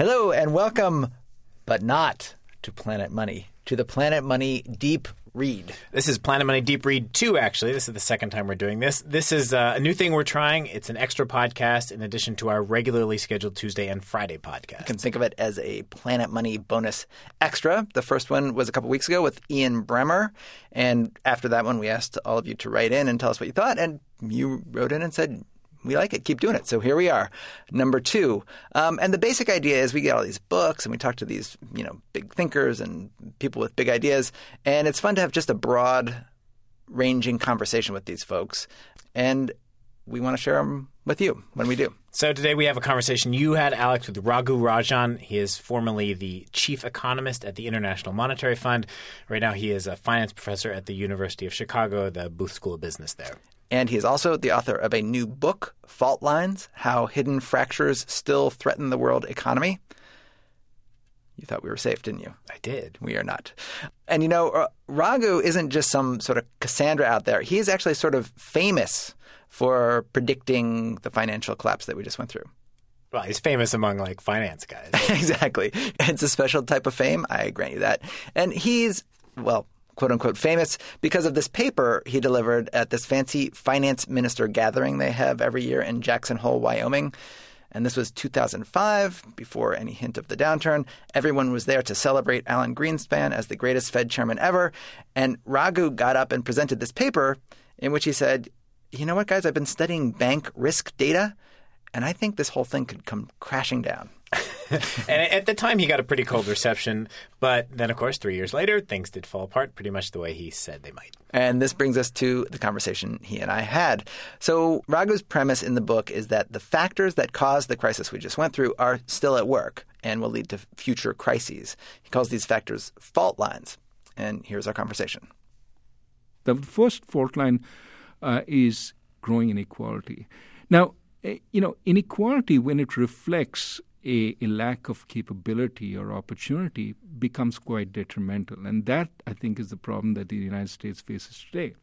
Hello and welcome, but not to Planet Money, to the Planet Money Deep Read. This is Planet Money Deep Read 2, actually. This is the second time we're doing this. This is uh, a new thing we're trying. It's an extra podcast in addition to our regularly scheduled Tuesday and Friday podcast. You can think of it as a Planet Money bonus extra. The first one was a couple weeks ago with Ian Bremmer. And after that one, we asked all of you to write in and tell us what you thought. And you wrote in and said, we like it. Keep doing it. So here we are, number two. Um, and the basic idea is we get all these books and we talk to these, you know, big thinkers and people with big ideas, and it's fun to have just a broad ranging conversation with these folks. And we want to share them with you when we do. So today we have a conversation you had, Alex, with Raghu Rajan. He is formerly the chief economist at the International Monetary Fund. Right now he is a finance professor at the University of Chicago, the Booth School of Business there. And he is also the author of a new book, Fault Lines How Hidden Fractures Still Threaten the World Economy. You thought we were safe, didn't you? I did. We are not. And you know, uh, Raghu isn't just some sort of Cassandra out there. He is actually sort of famous for predicting the financial collapse that we just went through. Well, he's famous among like finance guys. exactly. It's a special type of fame. I grant you that. And he's, well, quote unquote famous because of this paper he delivered at this fancy finance minister gathering they have every year in Jackson Hole, Wyoming. And this was 2005, before any hint of the downturn. Everyone was there to celebrate Alan Greenspan as the greatest Fed chairman ever. And Raghu got up and presented this paper in which he said, You know what, guys? I've been studying bank risk data, and I think this whole thing could come crashing down. and at the time, he got a pretty cold reception. But then, of course, three years later, things did fall apart pretty much the way he said they might. And this brings us to the conversation he and I had. So, Raghu's premise in the book is that the factors that caused the crisis we just went through are still at work and will lead to future crises. He calls these factors fault lines. And here's our conversation. The first fault line uh, is growing inequality. Now, eh, you know, inequality, when it reflects a, a, lack of capability or opportunity becomes quite detrimental. And that, I think, is the problem that the United States faces today.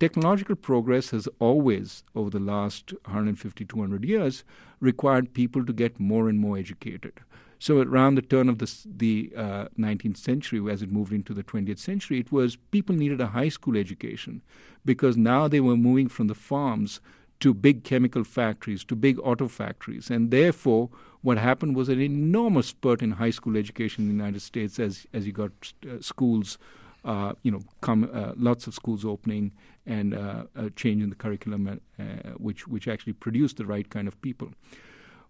Technological progress has always, over the last 150, 200 years, required people to get more and more educated. So, around the turn of the, the uh, 19th century, as it moved into the 20th century, it was people needed a high school education because now they were moving from the farms to big chemical factories, to big auto factories. And therefore, what happened was an enormous spurt in high school education in the United States as, as you got uh, schools, uh, you know, come, uh, lots of schools opening and uh, a change in the curriculum, uh, which, which actually produced the right kind of people.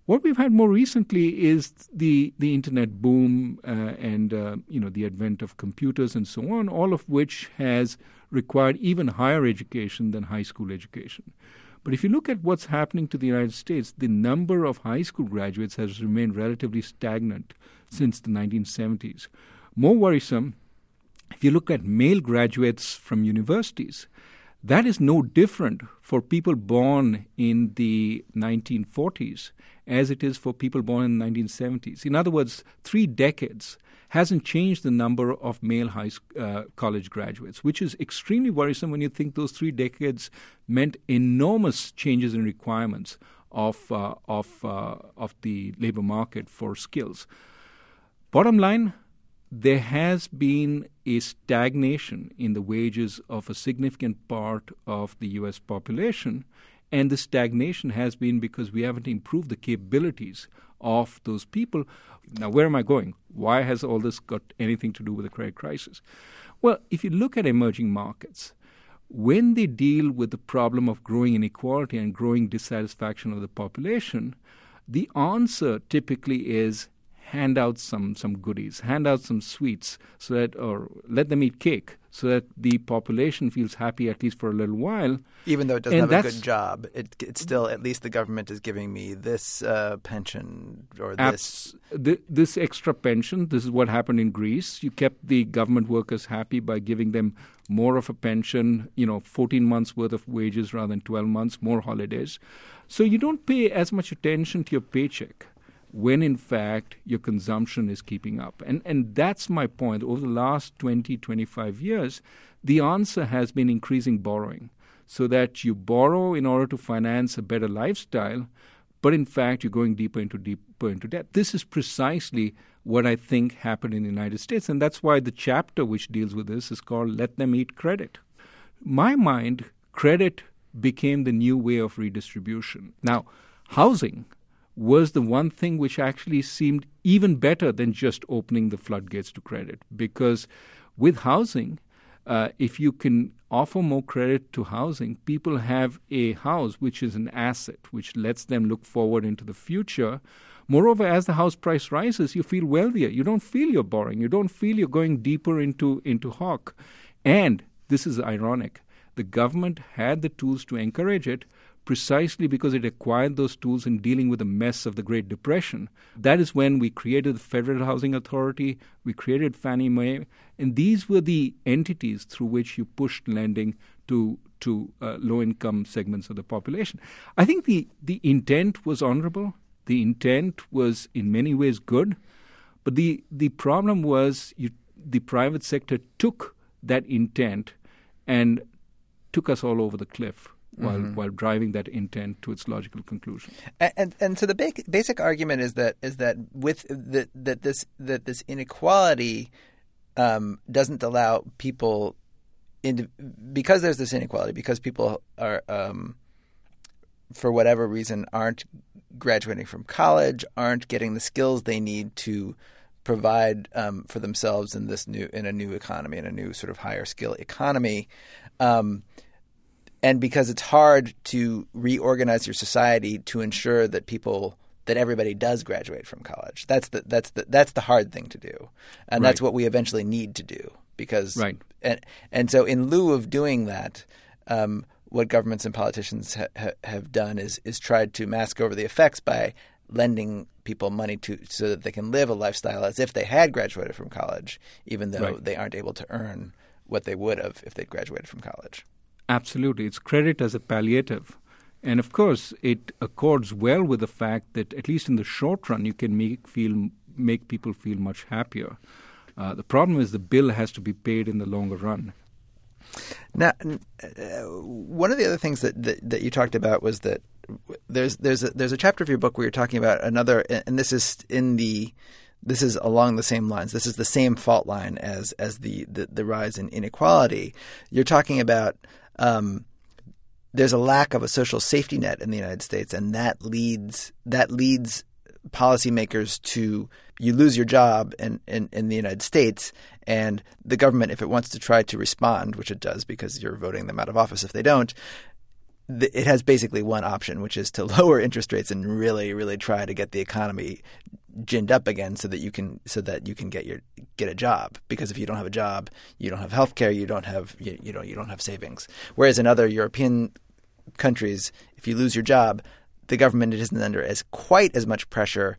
What we've had more recently is the, the internet boom uh, and you know the advent of computers and so on, all of which has required even higher education than high school education. But if you look at what's happening to the United States, the number of high school graduates has remained relatively stagnant since the 1970s. More worrisome, if you look at male graduates from universities, that is no different for people born in the 1940s as it is for people born in the 1970s. In other words, three decades hasn't changed the number of male high uh, college graduates, which is extremely worrisome when you think those three decades meant enormous changes in requirements of uh, of uh, of the labor market for skills. Bottom line, there has been a stagnation in the wages of a significant part of the U.S. population, and the stagnation has been because we haven't improved the capabilities of those people. Now, where am I going? Why has all this got anything to do with the credit crisis? Well, if you look at emerging markets, when they deal with the problem of growing inequality and growing dissatisfaction of the population, the answer typically is hand out some, some goodies, hand out some sweets, so that, or let them eat cake, so that the population feels happy at least for a little while. Even though it doesn't and have a good job, it, it's still at least the government is giving me this uh, pension or this. Abs- this extra pension. This is what happened in Greece. You kept the government workers happy by giving them more of a pension. You know, 14 months worth of wages rather than 12 months, more holidays. So you don't pay as much attention to your paycheck when in fact your consumption is keeping up. And, and that's my point. Over the last 20, 25 years, the answer has been increasing borrowing so that you borrow in order to finance a better lifestyle. but in fact, you're going deeper into deeper into debt. This is precisely what I think happened in the United States, and that's why the chapter which deals with this is called "Let Them Eat Credit." My mind, credit became the new way of redistribution. Now, housing was the one thing which actually seemed even better than just opening the floodgates to credit because with housing uh, if you can offer more credit to housing, people have a house which is an asset, which lets them look forward into the future. Moreover, as the house price rises, you feel wealthier. You don't feel you're borrowing. You don't feel you're going deeper into, into hock. And this is ironic. The government had the tools to encourage it, precisely because it acquired those tools in dealing with the mess of the Great Depression. That is when we created the Federal Housing Authority, we created Fannie Mae, and these were the entities through which you pushed lending to to uh, low income segments of the population. I think the, the intent was honorable. The intent was in many ways good, but the the problem was you, the private sector took that intent and took us all over the cliff while mm-hmm. while driving that intent to its logical conclusion. And and, and so the ba- basic argument is that is that with the, that this that this inequality um, doesn't allow people into because there's this inequality because people are um, for whatever reason aren't graduating from college aren't getting the skills they need to provide um, for themselves in this new in a new economy in a new sort of higher skill economy um, and because it's hard to reorganize your society to ensure that people that everybody does graduate from college. That's the that's the that's the hard thing to do, and right. that's what we eventually need to do. Because right. and and so in lieu of doing that, um, what governments and politicians ha- ha- have done is is tried to mask over the effects by lending people money to so that they can live a lifestyle as if they had graduated from college, even though right. they aren't able to earn what they would have if they'd graduated from college. Absolutely. It's credit as a palliative. And of course, it accords well with the fact that, at least in the short run, you can make, feel, make people feel much happier. Uh, the problem is the bill has to be paid in the longer run. Now, uh, one of the other things that, that, that you talked about was that there's there's a, there's a chapter of your book where you're talking about another, and this is in the this is along the same lines. This is the same fault line as as the the, the rise in inequality. You're talking about um, there's a lack of a social safety net in the United States, and that leads that leads policymakers to you lose your job in, in, in, the United States, and the government, if it wants to try to respond, which it does because you're voting them out of office if they don't, it has basically one option, which is to lower interest rates and really, really try to get the economy ginned up again so that you can so that you can get your get a job. Because if you don't have a job you don't have health care you don't have you, you know you don't have savings. Whereas in other European countries if you lose your job the government isn't under as quite as much pressure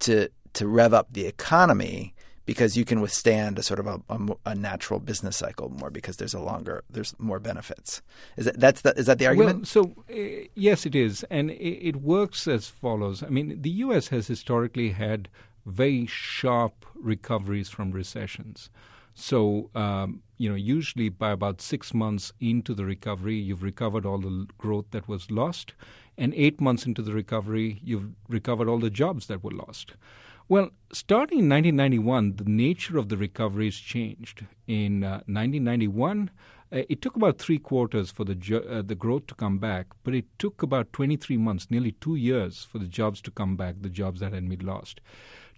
to to rev up the economy because you can withstand a sort of a, a, a, natural business cycle more because there's a longer there's more benefits. Is that that's the, is that the argument? Well, so uh, yes, it is, and it, it works as follows. I mean, the U.S. has historically had very sharp recoveries from recessions. So, um, you know, usually by about six months into the recovery, you've recovered all the growth that was lost. And eight months into the recovery, you've recovered all the jobs that were lost. Well, starting in 1991, the nature of the recoveries changed. In uh, 1991, uh, it took about three quarters for the jo- uh, the growth to come back, but it took about 23 months, nearly two years, for the jobs to come back, the jobs that had been lost.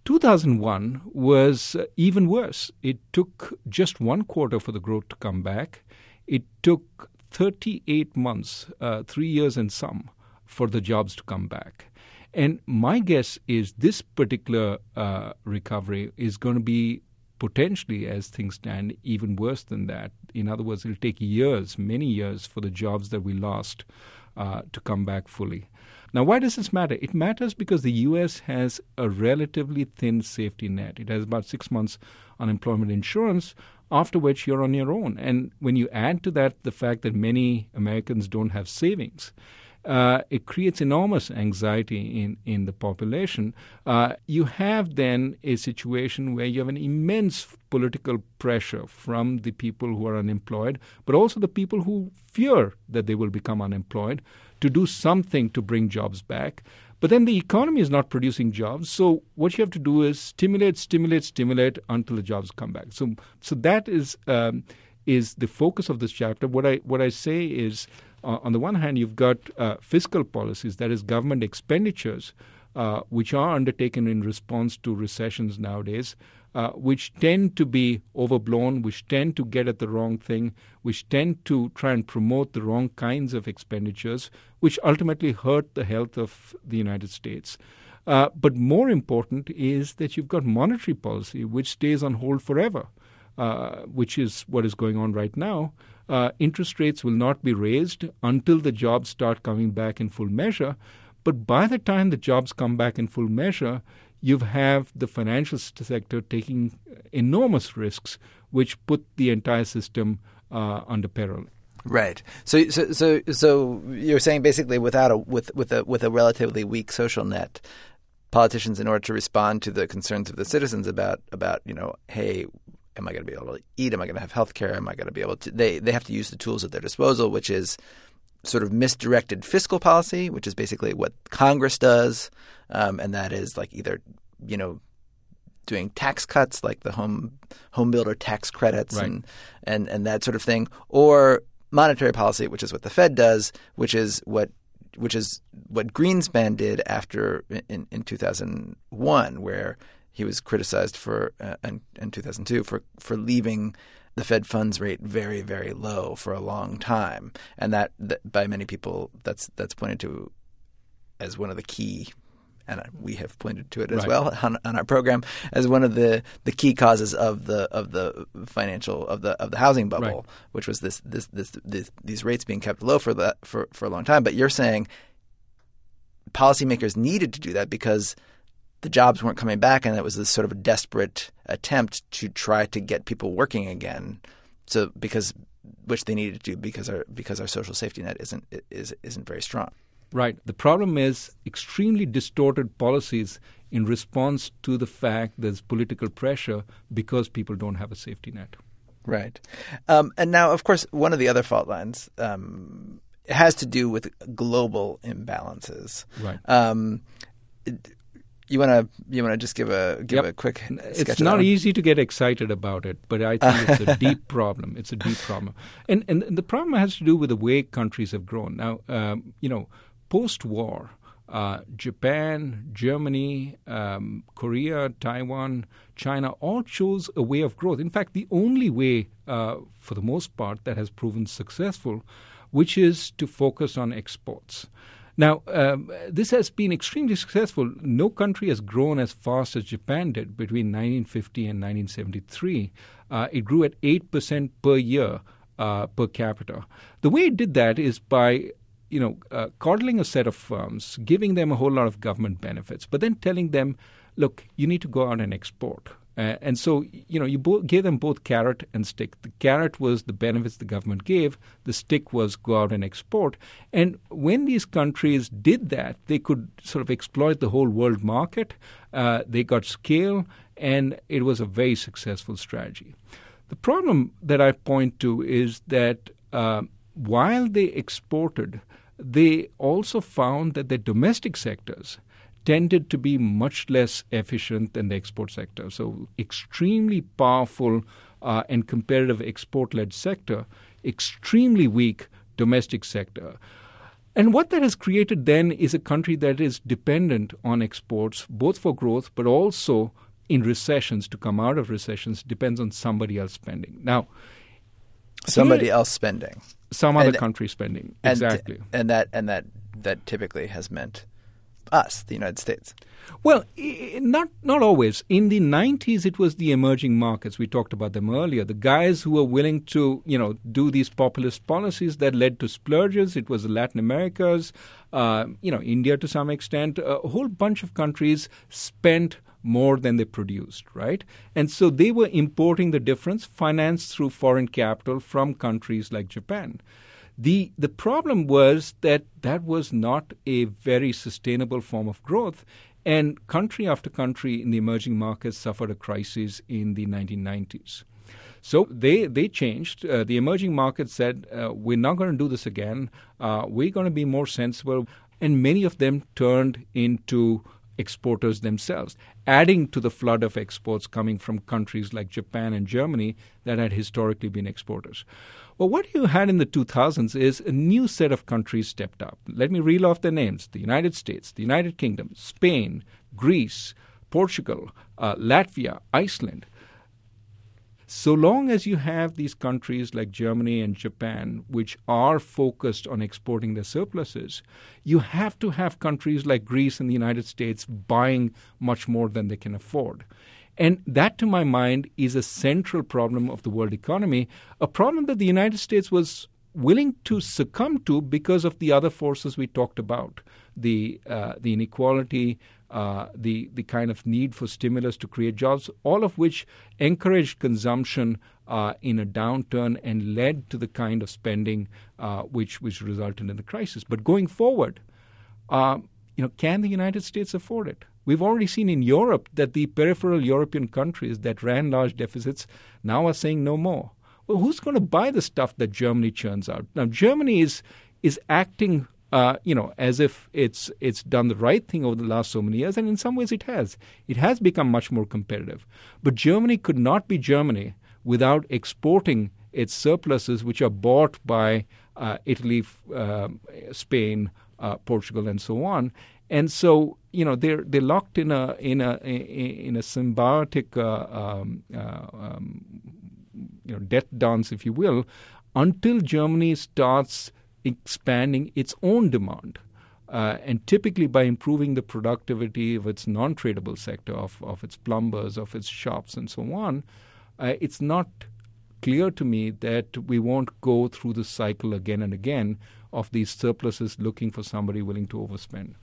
2001 was uh, even worse. It took just one quarter for the growth to come back. It took 38 months, uh, three years and some, for the jobs to come back. And my guess is this particular uh, recovery is going to be potentially, as things stand, even worse than that. In other words, it'll take years, many years, for the jobs that we lost uh, to come back fully. Now, why does this matter? It matters because the U.S. has a relatively thin safety net. It has about six months unemployment insurance, after which you're on your own. And when you add to that the fact that many Americans don't have savings, uh, it creates enormous anxiety in, in the population. Uh, you have then a situation where you have an immense political pressure from the people who are unemployed, but also the people who fear that they will become unemployed to do something to bring jobs back. But then the economy is not producing jobs. So what you have to do is stimulate, stimulate, stimulate until the jobs come back. So so that is um, is the focus of this chapter. What I what I say is, uh, on the one hand, you've got uh, fiscal policies, that is, government expenditures, uh, which are undertaken in response to recessions nowadays. Uh, which tend to be overblown, which tend to get at the wrong thing, which tend to try and promote the wrong kinds of expenditures, which ultimately hurt the health of the United States. Uh, but more important is that you've got monetary policy, which stays on hold forever, uh, which is what is going on right now. Uh, interest rates will not be raised until the jobs start coming back in full measure. But by the time the jobs come back in full measure, you have the financial sector taking enormous risks, which put the entire system uh, under peril. Right. So, so, so, so you're saying basically, without a with with a with a relatively weak social net, politicians, in order to respond to the concerns of the citizens about about you know, hey, am I going to be able to eat? Am I going to have health care? Am I going to be able to? They they have to use the tools at their disposal, which is sort of misdirected fiscal policy, which is basically what Congress does, um, and that is like either you know doing tax cuts like the home home builder tax credits right. and, and and that sort of thing, or monetary policy, which is what the Fed does, which is what which is what Greenspan did after in, in 2001, where he was criticized for uh, in, in 2002 for for leaving the Fed funds rate very, very low for a long time, and that, that by many people that's that's pointed to as one of the key and we have pointed to it as right. well on, on, our program as one of the, the key causes of the of the financial of the of the housing bubble, right. which was this, this this, this these rates being kept low for the for, for a long time. But you're saying policymakers needed to do that because the jobs weren't coming back, and it was this sort of a desperate attempt to try to get people working again. So because which they needed to do because our because our social safety net isn't is isn't very strong. Right. The problem is extremely distorted policies in response to the fact there's political pressure because people don't have a safety net. Right. Um, and now, of course, one of the other fault lines um, has to do with global imbalances. Right. Um, you want to you want to just give a give yep. a quick. It's not easy to get excited about it, but I think it's a deep problem. It's a deep problem, and and the problem has to do with the way countries have grown. Now, um, you know, post-war, uh, Japan, Germany, um, Korea, Taiwan, China all chose a way of growth. In fact, the only way, uh, for the most part, that has proven successful, which is to focus on exports. Now, um, this has been extremely successful. No country has grown as fast as Japan did between 1950 and 1973. Uh, it grew at 8% per year uh, per capita. The way it did that is by you know, uh, coddling a set of firms, giving them a whole lot of government benefits, but then telling them, look, you need to go out and export. Uh, and so, you know, you bo- gave them both carrot and stick. The carrot was the benefits the government gave. The stick was go out and export. And when these countries did that, they could sort of exploit the whole world market. Uh, they got scale, and it was a very successful strategy. The problem that I point to is that uh, while they exported, they also found that their domestic sectors tended to be much less efficient than the export sector. So, extremely powerful uh, and competitive export led sector, extremely weak domestic sector. And what that has created then is a country that is dependent on exports, both for growth, but also in recessions, to come out of recessions, depends on somebody else spending. Now, somebody here, else spending, some other and, country spending, exactly, and, and that and that that typically has meant us, the United States? Well, not not always. In the 90s, it was the emerging markets. We talked about them earlier. The guys who were willing to, you know, do these populist policies that led to splurges. It was Latin Americas, uh, you know, India to some extent. A whole bunch of countries spent more than they produced, right? And so they were importing the difference, financed through foreign capital from countries like Japan. The, the problem was that that was not a very sustainable form of growth. And country after country in the emerging markets suffered a crisis in the 1990s. So they they changed. Uh, the emerging markets said, uh, "We're not going to do this again. Uh, we're going to be more sensible." and many of them turned into exporters themselves, adding to the flood of exports coming from countries like Japan and Germany that had historically been exporters. Well, what you had in the 2000s is a new set of countries stepped up. Let me reel off their names the United States, the United Kingdom, Spain, Greece, Portugal, uh, Latvia, Iceland so long as you have these countries like Germany and Japan, which are focused on exporting their surpluses, you have to have countries like Greece and the United States buying much more than they can afford. And that, to my mind, is a central problem of the world economy, a problem that the United States was willing to succumb to because of the other forces we talked about the, uh, the inequality, uh, the the kind of need for stimulus to create jobs, all of which encouraged consumption uh, in a downturn and led to the kind of spending uh, which which resulted in the crisis. But going forward, uh, you know, can the United States afford it? We've already seen in Europe that the peripheral European countries that ran large deficits now are saying no more. Well, who's going to buy the stuff that Germany churns out? Now, Germany is is acting uh, you know, as if it's it's done the right thing over the last so many years, and in some ways it has. It has become much more competitive. But Germany could not be Germany without exporting its surpluses, which are bought by uh, Italy, uh, Spain, uh, Portugal, and so on. And so, you know, they're they're locked in a in a in a symbiotic, uh, um, uh, um, you know, death dance, if you will, until Germany starts expanding its own demand. Uh, and typically by improving the productivity of its non tradable sector, of, of its plumbers, of its shops, and so on, uh, it's not clear to me that we won't go through the cycle again and again of these surpluses looking for somebody willing to overspend.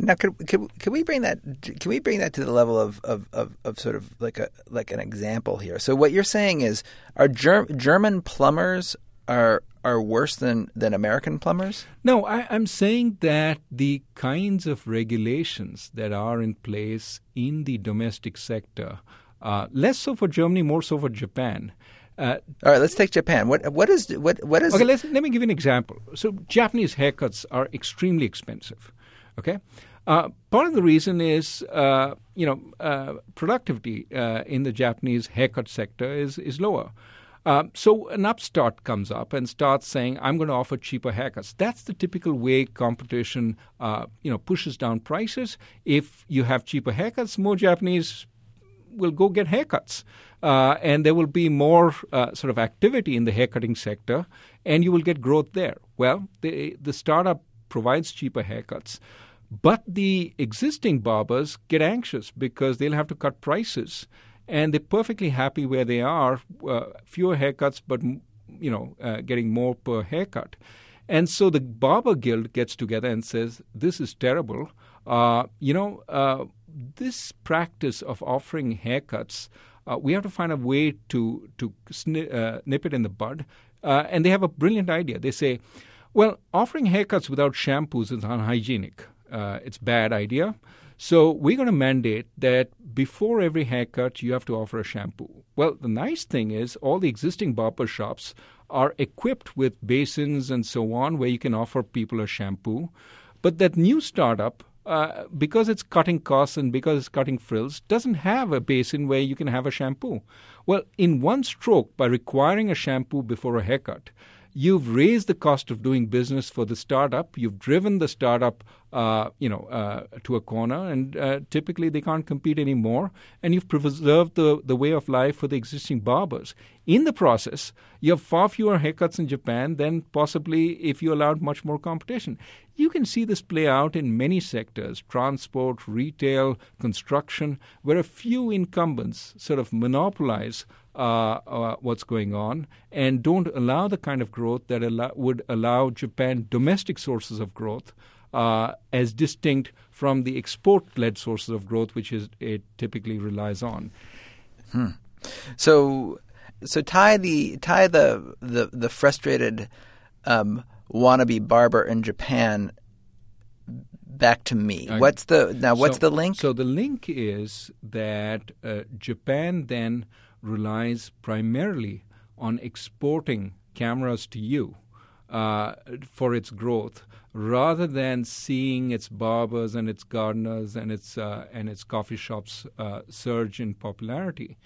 Now, could, could, could we bring that can we bring that to the level of, of, of, of, sort of like a like an example here? So what you're saying is, are Ger- German plumbers are are worse than, than American plumbers? No, I, am saying that the kinds of regulations that are in place in the domestic sector, uh, less so for Germany, more so for Japan. Uh, All right, let's take Japan. What what is what what is? Okay, let let me give you an example. So Japanese haircuts are extremely expensive. Okay. Uh, part of the reason is, uh, you know, uh, productivity uh, in the Japanese haircut sector is is lower. Uh, so an upstart comes up and starts saying, "I'm going to offer cheaper haircuts." That's the typical way competition, uh, you know, pushes down prices. If you have cheaper haircuts, more Japanese will go get haircuts, uh, and there will be more uh, sort of activity in the haircutting sector, and you will get growth there. Well, the the startup provides cheaper haircuts. But the existing barbers get anxious because they'll have to cut prices and they're perfectly happy where they are. Uh, fewer haircuts, but you know, uh, getting more per haircut. And so the barber guild gets together and says, "This is terrible. Uh, you know, uh, this practice of offering haircuts, uh, we have to find a way to to sni- uh, nip it in the bud." and they have a brilliant idea. They say, "Well, offering haircuts without shampoos is unhygienic. It's a bad idea." So we're going to mandate that before every haircut, you have to offer a shampoo. Well, the nice thing is all the existing barber shops are equipped with basins and so on where you can offer people a shampoo. But that new startup, uh, because it's cutting costs and because it's cutting frills, doesn't have a basin where you can have a shampoo. Well, in one stroke, by requiring a shampoo before a haircut, you've raised the cost of doing business for the startup. You've driven the startup, uh, you know, uh, to a corner, and uh, typically they can't compete anymore. And you've preserved the, the way of life for the existing barbers. In the process, you have far fewer haircuts in Japan than possibly if you allowed much more competition. You can see this play out in many sectors transport, retail, construction, where a few incumbents sort of monopolize uh, uh, what's going on and don't allow the kind of growth that allow, would allow Japan domestic sources of growth uh, as distinct from the export-led sources of growth, which is it typically relies on. Hmm. So, so tie the tie the the, the frustrated um, wannabe barber in Japan back to me. What's the now? What's so, the link? So the link is that uh, Japan then relies primarily on exporting cameras to you. uh, for its growth, rather than seeing its barbers and its gardeners and its uh, and its coffee shops uh, surge in popularity.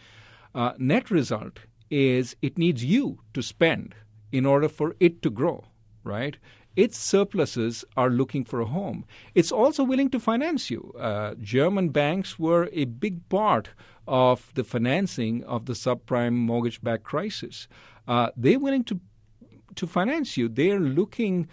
Uh, net result is it needs you to spend in order for it to grow, right? Its surpluses are looking for a home. It's also willing to finance you. Uh, German banks were a big part of the financing of the subprime mortgage backed crisis. Uh, they're willing to, to finance you. They're looking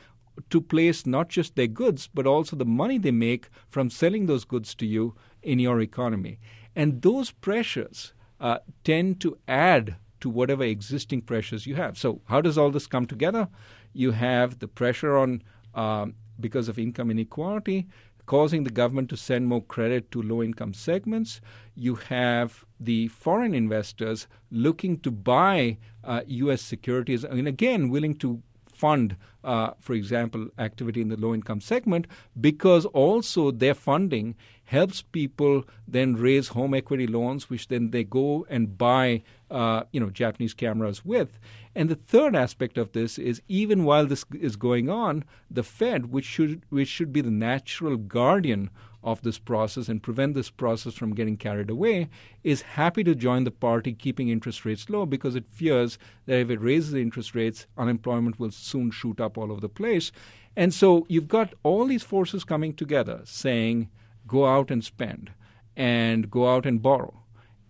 to place not just their goods, but also the money they make from selling those goods to you in your economy. And those pressures uh, tend to add to whatever existing pressures you have. So, how does all this come together? You have the pressure on um, because of income inequality, causing the government to send more credit to low income segments. You have the foreign investors looking to buy uh, U.S. securities and again willing to fund, uh, for example, activity in the low income segment because also their funding helps people then raise home equity loans, which then they go and buy, uh, you know, Japanese cameras with. And the third aspect of this is even while this is going on, the Fed, which should which should be the natural guardian of this process and prevent this process from getting carried away, is happy to join the party keeping interest rates low because it fears that if it raises interest rates, unemployment will soon shoot up all over the place. And so you've got all these forces coming together saying, go out and spend and go out and borrow.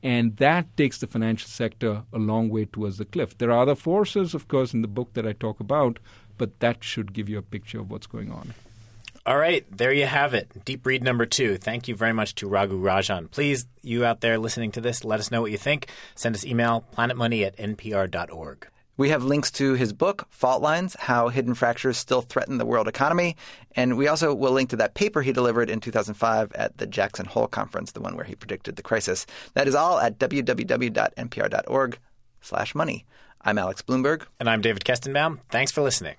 And that takes the financial sector a long way towards the cliff. There are other forces, of course, in the book that I talk about, but that should give you a picture of what's going on. All right, there you have it. Deep read number two. Thank you very much to Raghu Rajan. Please, you out there listening to this, let us know what you think. Send us email planetmoney at npr.org. We have links to his book, Fault Lines How Hidden Fractures Still Threaten the World Economy. And we also will link to that paper he delivered in 2005 at the Jackson Hole Conference, the one where he predicted the crisis. That is all at www.npr.org slash money. I'm Alex Blumberg. And I'm David Kestenbaum. Thanks for listening.